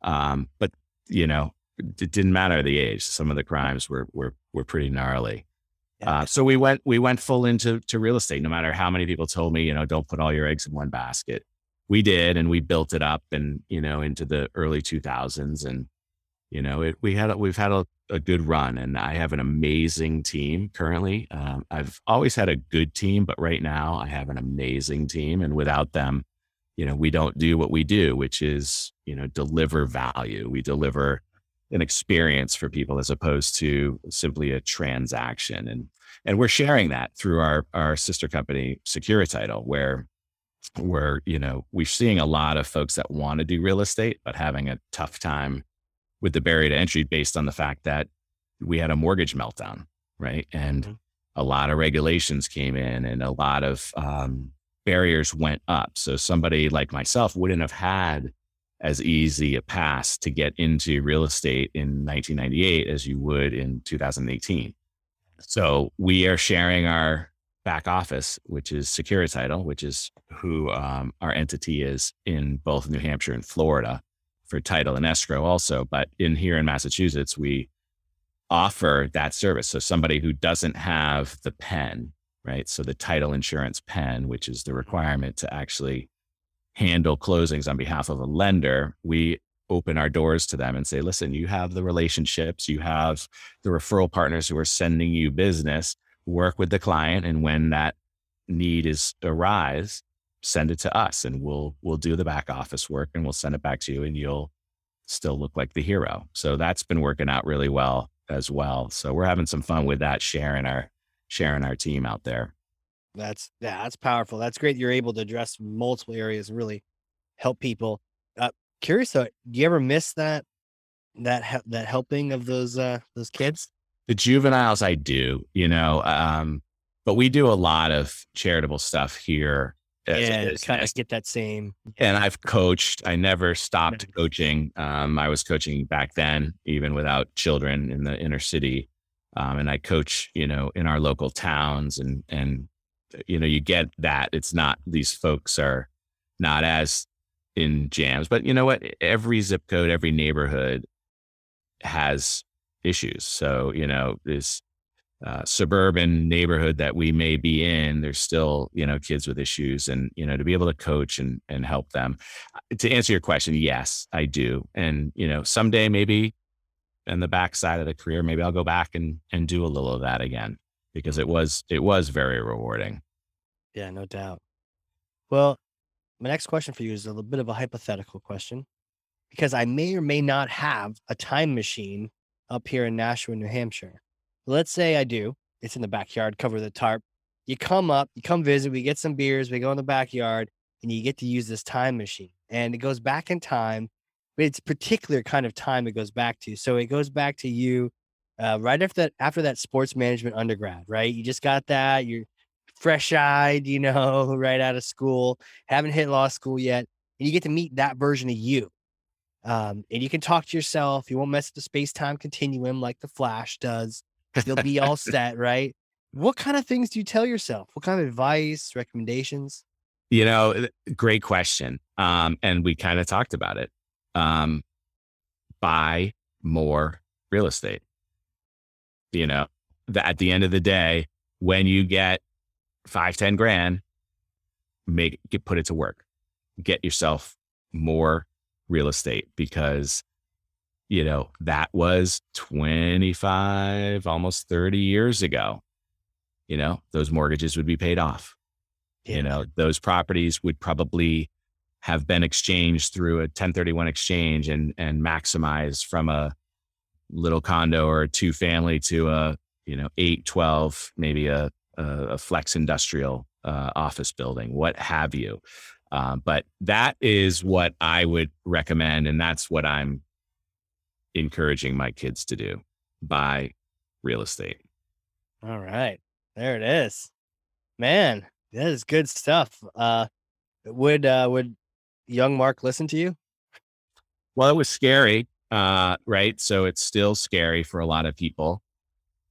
Speaker 2: Um but you know it didn't matter the age. Some of the crimes were were were pretty gnarly uh, so we went we went full into to real estate no matter how many people told me you know don't put all your eggs in one basket we did and we built it up and you know into the early 2000s and you know, it, we had we've had a, a, good run and I have an amazing team currently. Um, I've always had a good team, but right now I have an amazing team. And without them, you know, we don't do what we do, which is, you know, deliver value. We deliver an experience for people as opposed to simply a transaction. And and we're sharing that through our our sister company Securititle, where where you know we're seeing a lot of folks that want to do real estate but having a tough time with the barrier to entry based on the fact that we had a mortgage meltdown, right? And mm-hmm. a lot of regulations came in and a lot of um, barriers went up. So somebody like myself wouldn't have had as easy a pass to get into real estate in 1998 as you would in 2018. So we are sharing our back office, which is Securititle, which is who um, our entity is in both New Hampshire and Florida for title and escrow also. But in here in Massachusetts, we offer that service. So somebody who doesn't have the pen, right? So the title insurance pen, which is the requirement to actually handle closings on behalf of a lender, we open our doors to them and say, listen, you have the relationships, you have the referral partners who are sending you business, work with the client. And when that need is arise, send it to us and we'll, we'll do the back office work and we'll send it back to you and you'll still look like the hero. So that's been working out really well as well. So we're having some fun with that, sharing our, sharing our team out there.
Speaker 1: That's yeah, that's powerful. That's great. You're able to address multiple areas and really help people. Uh, curious though, do you ever miss that that that helping of those uh those kids?
Speaker 2: The juveniles, I do. You know, um, but we do a lot of charitable stuff here.
Speaker 1: Yeah, kind of get that same.
Speaker 2: And I've coached. I never stopped coaching. Um, I was coaching back then, even without children in the inner city. Um, and I coach, you know, in our local towns and and you know, you get that it's not, these folks are not as in jams, but you know what? Every zip code, every neighborhood has issues. So, you know, this uh, suburban neighborhood that we may be in, there's still, you know, kids with issues and, you know, to be able to coach and, and help them. Uh, to answer your question, yes, I do. And, you know, someday maybe in the backside of the career, maybe I'll go back and, and do a little of that again because it was it was very rewarding.
Speaker 1: Yeah, no doubt. Well, my next question for you is a little bit of a hypothetical question because I may or may not have a time machine up here in Nashua, New Hampshire. Let's say I do. It's in the backyard, cover the tarp. You come up, you come visit, we get some beers, we go in the backyard, and you get to use this time machine. And it goes back in time, but it's particular kind of time it goes back to. So it goes back to you uh, right after that after that sports management undergrad, right? You just got that, you're fresh eyed, you know, right out of school, haven't hit law school yet, and you get to meet that version of you. Um, and you can talk to yourself. You won't mess up the space time continuum like the Flash does. You'll be all set, right? What kind of things do you tell yourself? What kind of advice, recommendations?
Speaker 2: You know, great question. Um, and we kind of talked about it. Um, buy more real estate you know, that at the end of the day, when you get five, 10 grand, make get, put it to work, get yourself more real estate because, you know, that was 25, almost 30 years ago. You know, those mortgages would be paid off. You know, those properties would probably have been exchanged through a 1031 exchange and and maximize from a little condo or a two family to a you know 8 12 maybe a a, a flex industrial uh, office building what have you. Uh, but that is what i would recommend and that's what i'm encouraging my kids to do buy real estate.
Speaker 1: All right. There it is. Man that is good stuff. Uh would uh would young mark listen to you?
Speaker 2: Well it was scary uh, right? So it's still scary for a lot of people.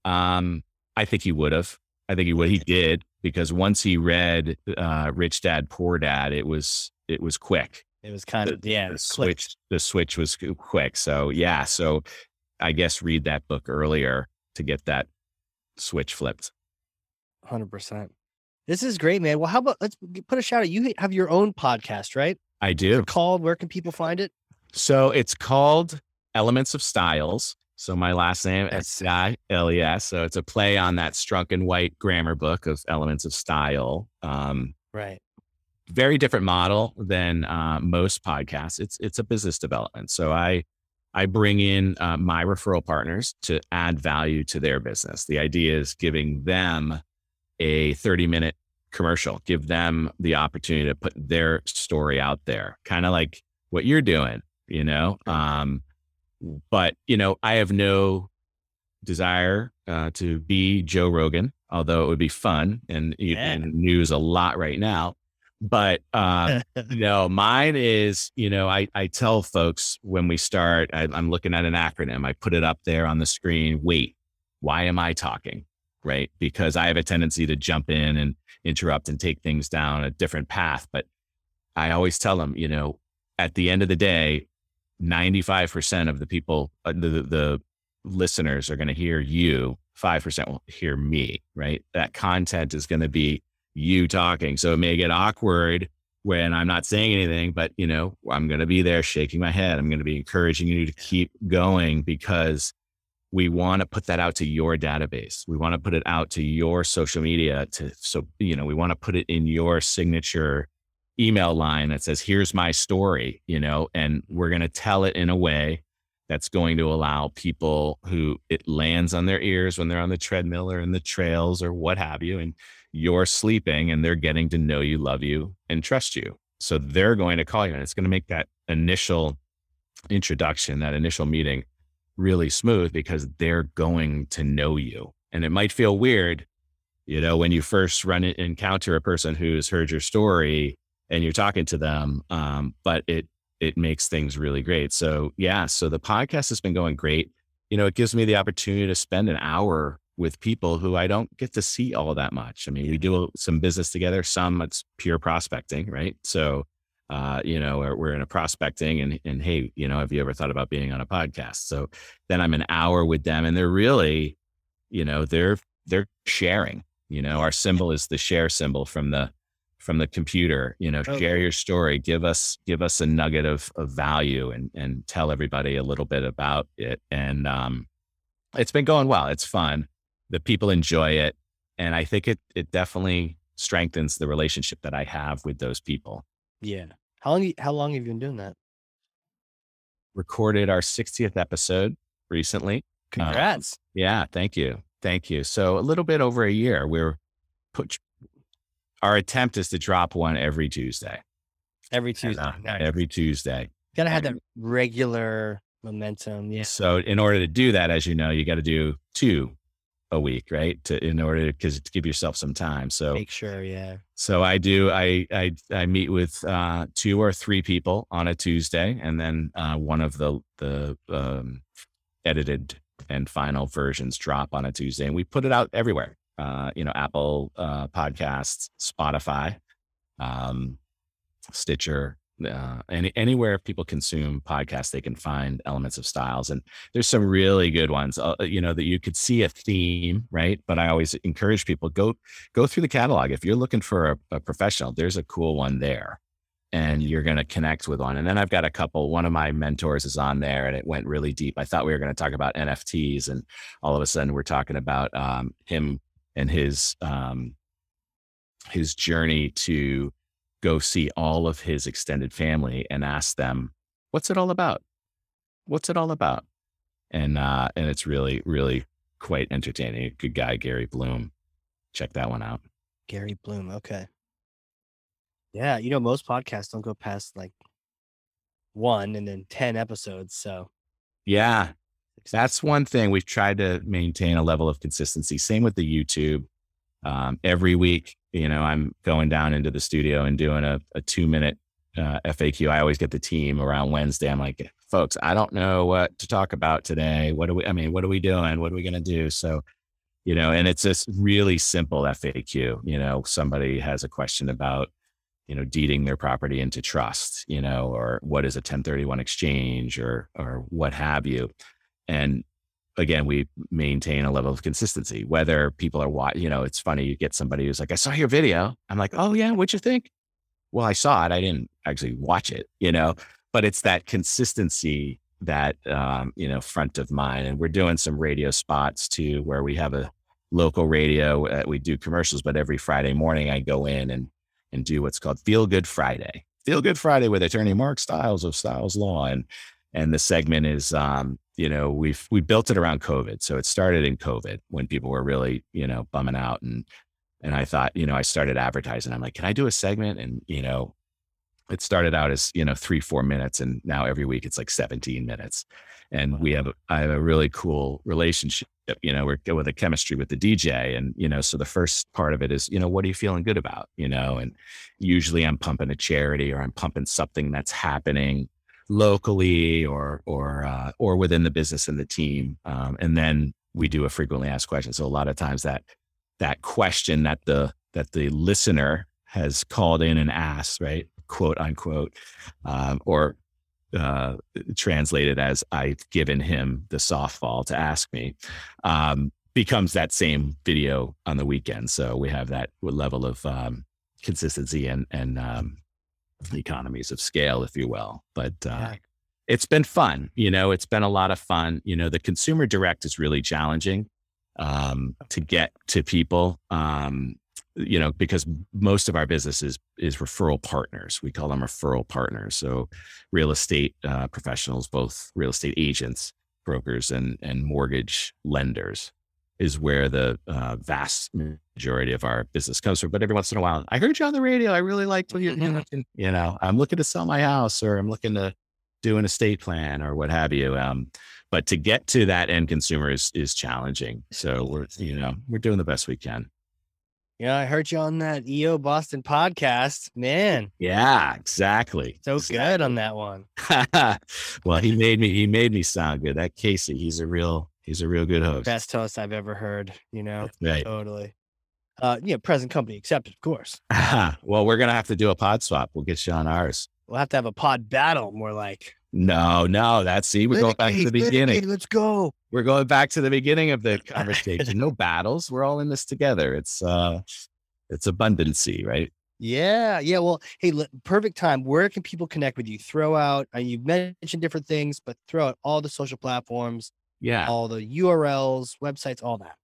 Speaker 2: Um, I think he would have. I think he would. He did because once he read uh, "Rich Dad Poor Dad," it was it was quick.
Speaker 1: It was kind of yeah.
Speaker 2: The switch the switch was quick. So yeah. So I guess read that book earlier to get that switch flipped.
Speaker 1: Hundred percent. This is great, man. Well, how about let's put a shout out. You have your own podcast, right?
Speaker 2: I do.
Speaker 1: Called. Where can people find it?
Speaker 2: So it's called Elements of Stiles. So my last name is I L E S. So it's a play on that Strunk and White grammar book of Elements of Style.
Speaker 1: Um, right.
Speaker 2: Very different model than uh, most podcasts. It's it's a business development. So I I bring in uh, my referral partners to add value to their business. The idea is giving them a 30 minute commercial, give them the opportunity to put their story out there, kind of like what you're doing, you know? Um, but, you know, I have no desire uh, to be Joe Rogan, although it would be fun and, yeah. and news a lot right now. But uh, no, mine is, you know, I, I tell folks when we start, I, I'm looking at an acronym, I put it up there on the screen. Wait, why am I talking? Right. Because I have a tendency to jump in and interrupt and take things down a different path. But I always tell them, you know, at the end of the day, 95% of the people, uh, the, the listeners are going to hear you. 5% will hear me, right? That content is going to be you talking. So it may get awkward when I'm not saying anything, but you know, I'm going to be there shaking my head. I'm going to be encouraging you to keep going because we want to put that out to your database. We want to put it out to your social media to so you know, we want to put it in your signature email line that says here's my story, you know, and we're going to tell it in a way that's going to allow people who it lands on their ears when they're on the treadmill or in the trails or what have you and you're sleeping and they're getting to know you, love you, and trust you. So they're going to call you and it's going to make that initial introduction, that initial meeting really smooth because they're going to know you. And it might feel weird, you know, when you first run it, encounter a person who's heard your story and you're talking to them. Um, but it it makes things really great. So yeah, so the podcast has been going great. You know, it gives me the opportunity to spend an hour with people who I don't get to see all that much. I mean, we do some business together. Some it's pure prospecting, right? So, uh, you know, we're, we're in a prospecting and, and Hey, you know, have you ever thought about being on a podcast? So then I'm an hour with them and they're really, you know, they're, they're sharing, you know, our symbol is the share symbol from the, from the computer, you know, okay. share your story, give us, give us a nugget of, of value and, and tell everybody a little bit about it. And, um, it's been going well. It's fun the people enjoy it. And I think it, it definitely strengthens the relationship that I have with those people.
Speaker 1: Yeah. How long, how long have you been doing that?
Speaker 2: Recorded our 60th episode recently.
Speaker 1: Congrats.
Speaker 2: Um, yeah. Thank you. Thank you. So a little bit over a year, we're put, our attempt is to drop one every Tuesday.
Speaker 1: Every Tuesday. And, uh,
Speaker 2: nice. Every Tuesday.
Speaker 1: Gotta have that regular momentum. Yeah.
Speaker 2: So in order to do that, as you know, you got to do two a week, right? To in order because to give yourself some time. So
Speaker 1: make sure, yeah.
Speaker 2: So I do. I I I meet with uh, two or three people on a Tuesday, and then uh, one of the the um, edited and final versions drop on a Tuesday, and we put it out everywhere. Uh, you know, Apple uh, Podcasts, Spotify, um, Stitcher, uh, any, anywhere people consume podcasts, they can find elements of Stiles. And there's some really good ones, uh, you know, that you could see a theme, right? But I always encourage people go go through the catalog. If you're looking for a, a professional, there's a cool one there, and you're going to connect with one. And then I've got a couple. One of my mentors is on there, and it went really deep. I thought we were going to talk about NFTs, and all of a sudden we're talking about um, him and his um, his journey to go see all of his extended family and ask them, what's it all about? What's it all about? And, uh, and it's really, really quite entertaining. Good guy, Gary Bloom. Check that one out.
Speaker 1: Gary Bloom. Okay. Yeah. You know, most podcasts don't go past like one and then 10 episodes. So,
Speaker 2: yeah, that's one thing we've tried to maintain a level of consistency. Same with the YouTube. Um, every week, you know, I'm going down into the studio and doing a, a two minute uh, FAQ. I always get the team around Wednesday. I'm like, folks, I don't know what to talk about today. What are we, I mean, what are we doing? What are we going to do? So, you know, and it's this really simple FAQ. You know, somebody has a question about, you know, deeding their property into trust, you know, or what is a 1031 exchange or, or what have you. And again, we maintain a level of consistency. Whether people are watching, you know, it's funny. You get somebody who's like, "I saw your video." I'm like, "Oh yeah, what'd you think?" Well, I saw it. I didn't actually watch it, you know. But it's that consistency that um, you know front of mind. And we're doing some radio spots too, where we have a local radio. Uh, we do commercials, but every Friday morning I go in and and do what's called Feel Good Friday. Feel Good Friday with attorney Mark Stiles of Stiles Law, and And the segment is, um, you know, we've we built it around COVID. So it started in COVID when people were really, you know, bumming out and and I thought, you know, I started advertising. I'm like, can I do a segment? And, you know, it started out as, you know, three, four minutes. And now every week it's like 17 minutes. And wow. we have, I have a really cool relationship, you know, we're with a chemistry with the DJ. And, you know, so the first part of it is, you know, what are you feeling good about? You know, and usually I'm pumping a charity or I'm pumping something that's happening locally or, or, uh, or within the business and the team. Um, and then we do a frequently asked question. So a lot of times that that question that the that the listener has called in and asked, right, quote unquote, um, or uh, translated as I've given him the softball to ask me, um, becomes that same video on the weekend. So we have that level of um, consistency and and um, economies of scale, if you will. But uh, yeah. it's been fun. You know, it's been a lot of fun. You know, the consumer direct is really challenging um, to get to people. Um, you know, because most of our business is is referral partners. We call them referral partners. So, real estate uh, professionals, both real estate agents, brokers, and and mortgage lenders, is where the uh, vast majority of our business comes from. But every once in a while, I heard you on the radio. I really liked what you, you know, I'm looking to sell my house, or I'm looking to do an estate plan, or what have you. Um, but to get to that end consumer is is challenging. So we're you know we're doing the best we can.
Speaker 1: Yeah, I heard you on that EO Boston podcast. Man.
Speaker 2: Yeah, exactly.
Speaker 1: So
Speaker 2: exactly.
Speaker 1: good on that one.
Speaker 2: well, he made me he made me sound good. That Casey, he's a real he's a real good host.
Speaker 1: Best host I've ever heard, you know.
Speaker 2: Right.
Speaker 1: Totally. Uh yeah, present company accepted, of course.
Speaker 2: well, we're gonna have to do a pod swap. We'll get you on ours.
Speaker 1: We'll have to have a pod battle, more like.
Speaker 2: No, no, that's see, we're going back to the beginning.
Speaker 1: Let's go.
Speaker 2: We're going back to the beginning of the conversation. no battles. We're all in this together. It's uh it's abundancy, right?
Speaker 1: Yeah, yeah. Well, hey, perfect time. Where can people connect with you? Throw out. Uh, you've mentioned different things, but throw out all the social platforms.
Speaker 2: Yeah,
Speaker 1: all the URLs, websites, all that.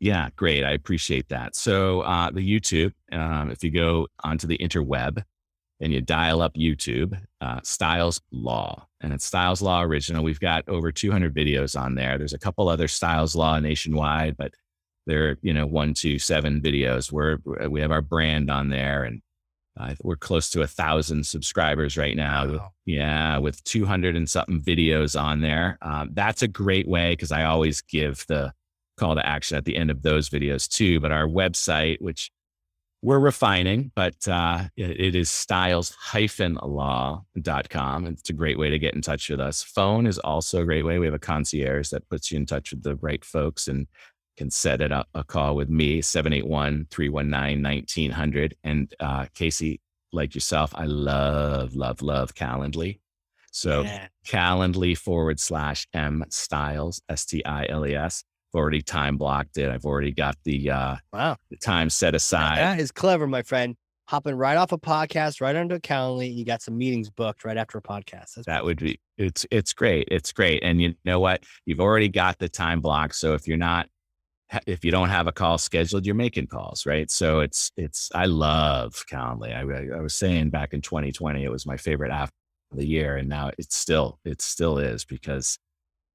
Speaker 2: Yeah, great. I appreciate that. So uh, the YouTube, um, if you go onto the interweb, and you dial up YouTube, uh, Stiles Law, and it's Stiles Law Original. We've got over 200 videos on there. There's a couple other Styles Law nationwide, but they're you know one, two, seven videos. We're we have our brand on there, and uh, we're close to a thousand subscribers right now. Wow. Yeah, with 200 and something videos on there. Um, that's a great way because I always give the call to action at the end of those videos too. But our website, which we're refining, but uh, it, it is stiles-law.com. It's a great way to get in touch with us. Phone is also a great way. We have a concierge that puts you in touch with the right folks and can set it up a call with me, 781-319-1900. And uh, Casey, like yourself, I love, love, love Calendly. So yeah. Calendly forward slash M Stiles, S T I L E S already time blocked it. I've already got the uh
Speaker 1: wow
Speaker 2: the time set aside.
Speaker 1: That is clever, my friend. Hopping right off a podcast, right onto Calendly. You got some meetings booked right after a podcast.
Speaker 2: That's that would be it's it's great. It's great. And you know what? You've already got the time block So if you're not if you don't have a call scheduled, you're making calls, right? So it's it's I love Calendly. I, I was saying back in 2020, it was my favorite app of the year, and now it's still it still is because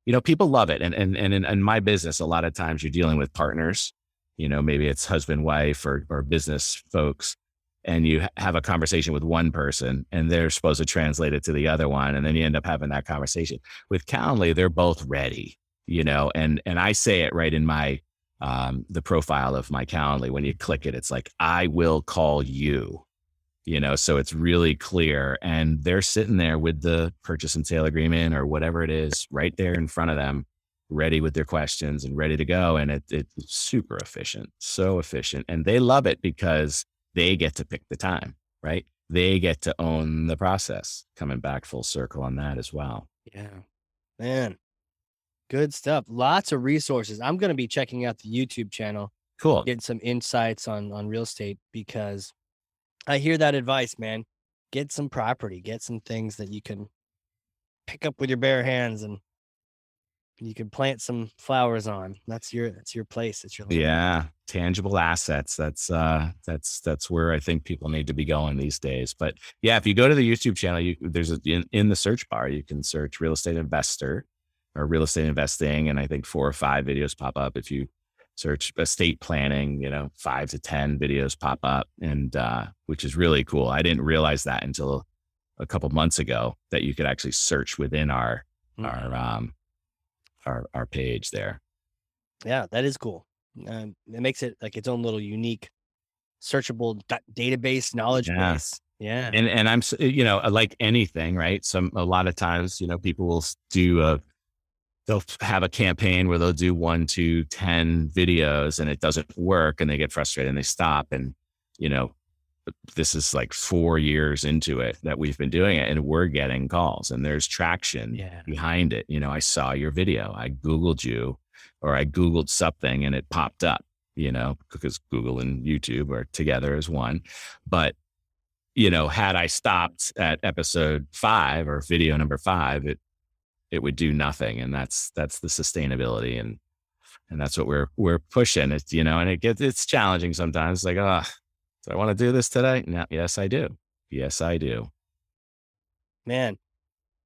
Speaker 2: you know, people love it. And, and, and in, in, my business, a lot of times you're dealing with partners, you know, maybe it's husband, wife, or, or business folks. And you have a conversation with one person and they're supposed to translate it to the other one. And then you end up having that conversation with Calendly. They're both ready, you know, and, and I say it right in my, um, the profile of my Calendly. When you click it, it's like, I will call you you know so it's really clear. And they're sitting there with the purchase and sale agreement or whatever it is right there in front of them ready with their questions and ready to go. And it, it's super efficient so efficient. And they love it because they get to pick the time right? They get to own the process coming back full circle on that as well.
Speaker 1: Yeah. Man good stuff lots of resources i'm going to be checking out the youtube channel
Speaker 2: cool
Speaker 1: getting some insights on on real estate because I hear that advice, man. Get some property, get some things that you can pick up with your bare hands and you can plant some flowers on. That's your that's your place. It's your land.
Speaker 2: Yeah, tangible assets. That's uh that's that's where I think people need to be going these days. But yeah, if you go to the YouTube channel, you there's a in, in the search bar, you can search real estate investor or real estate investing and I think four or five videos pop up if you search estate planning, you know, 5 to 10 videos pop up and uh which is really cool. I didn't realize that until a couple months ago that you could actually search within our
Speaker 1: Mm.
Speaker 2: our um our our page there.
Speaker 1: Yeah, that is cool. Um, it makes it like its own little unique, searchable da- database knowledge
Speaker 2: Yeah.
Speaker 1: base. Yeah.
Speaker 2: and and I'm you know like anything right some a lot of times you know people will do a they'll have a campaign where they'll do one to ten videos and it doesn't work and they get frustrated and they stop and you know this is like four years into it that we've been doing it and we're getting calls and there's traction
Speaker 1: Yeah.
Speaker 2: behind it you know i saw your video i googled you or i googled something and it popped up you know because google and youtube are together as one but you know, had I stopped at episode five or video number five, it it would do nothing. And that's that's the sustainability and and that's what we're we're pushing. It's you know, and it gets it's challenging sometimes. Like, oh, do I want to do this today? No, yes, I do. Yes, I do.
Speaker 1: Man.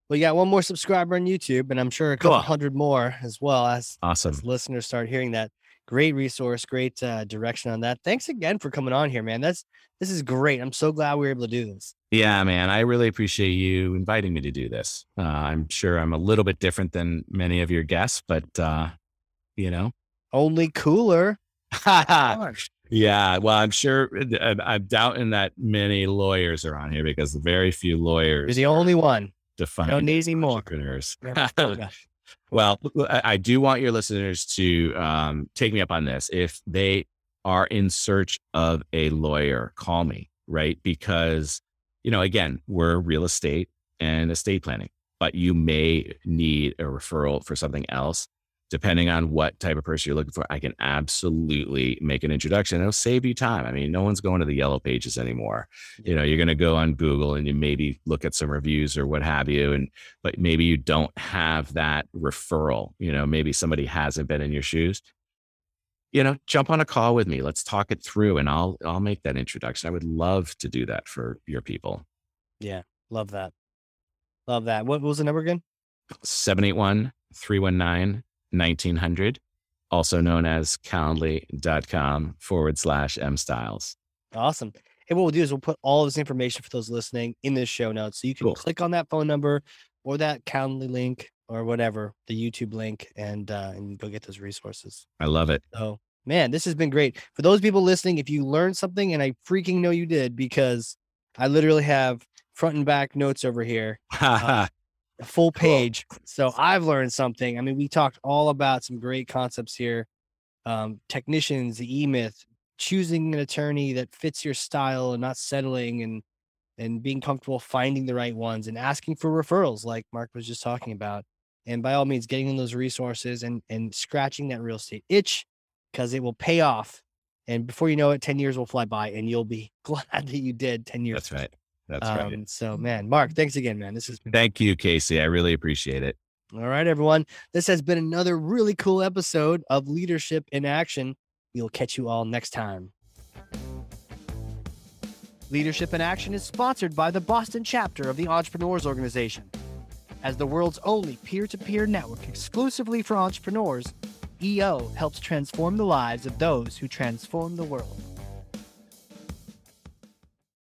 Speaker 1: Well, you got one more subscriber on YouTube, and I'm sure a couple
Speaker 2: Cool.
Speaker 1: hundred more as well as,
Speaker 2: Awesome.
Speaker 1: as listeners start hearing that. Great resource, great uh, direction on that. Thanks again for coming on here, man. That's this is great. I'm so glad we were able to do this.
Speaker 2: Yeah, man. I really appreciate you inviting me to do this. Uh, I'm sure I'm a little bit different than many of your guests, but uh, you know.
Speaker 1: Only cooler.
Speaker 2: Yeah, well, I'm sure. I'm, I'm doubting that many lawyers are on here because very few lawyers.
Speaker 1: You're the only one.
Speaker 2: define
Speaker 1: Don't need any more.
Speaker 2: entrepreneurs. Well, I I do want your listeners to um, take me up on this. If they are in search of a lawyer, call me, right? Because, you know, again, we're real estate and estate planning, but you may need a referral for something else. Depending on what type of person you're looking for, I can absolutely make an introduction. It'll save you time. I mean, no one's going to the yellow pages anymore. You know, you're going to go on Google and you maybe look at some reviews or what have you. And but maybe you don't have that referral. You know, maybe somebody hasn't been in your shoes. You know, jump on a call with me. Let's talk it through and I'll I'll make that introduction. I would love to do that for your people.
Speaker 1: Yeah. Love that. Love that. What was the number again?
Speaker 2: 781-319-1900, also known as calendly.com forward slash M Stiles.
Speaker 1: Awesome. And what we'll do is we'll put all this information for those listening in the show notes. So you can
Speaker 2: Cool.
Speaker 1: click on that phone number or that Calendly link or whatever, the YouTube link, and uh, and go get those resources.
Speaker 2: I love it.
Speaker 1: So man, this has been great. For those people listening, if you learned something, and I freaking know you did, because I literally have front and back notes over here, a full page. So I've learned something. I mean, we talked all about some great concepts here. Um, technicians, the E Myth, choosing an attorney that fits your style and not settling and and being comfortable finding the right ones and asking for referrals, like Mark was just talking about. And by all means, getting in those resources and and scratching that real estate itch because it will pay off. And before you know it, 10 years will fly by and you'll be glad that you did 10 years.
Speaker 2: That's right. That's
Speaker 1: um,
Speaker 2: right.
Speaker 1: So, man, Mark, thanks again, man. This has been
Speaker 2: Thank you, Casey. I really appreciate it.
Speaker 1: all right, everyone. This has been another really cool episode of Leadership in Action. We'll catch you all next time. Leadership in Action is sponsored by the Boston chapter of the Entrepreneurs Organization. As the world's only peer to peer network exclusively for entrepreneurs, EO helps transform the lives of those who transform the world.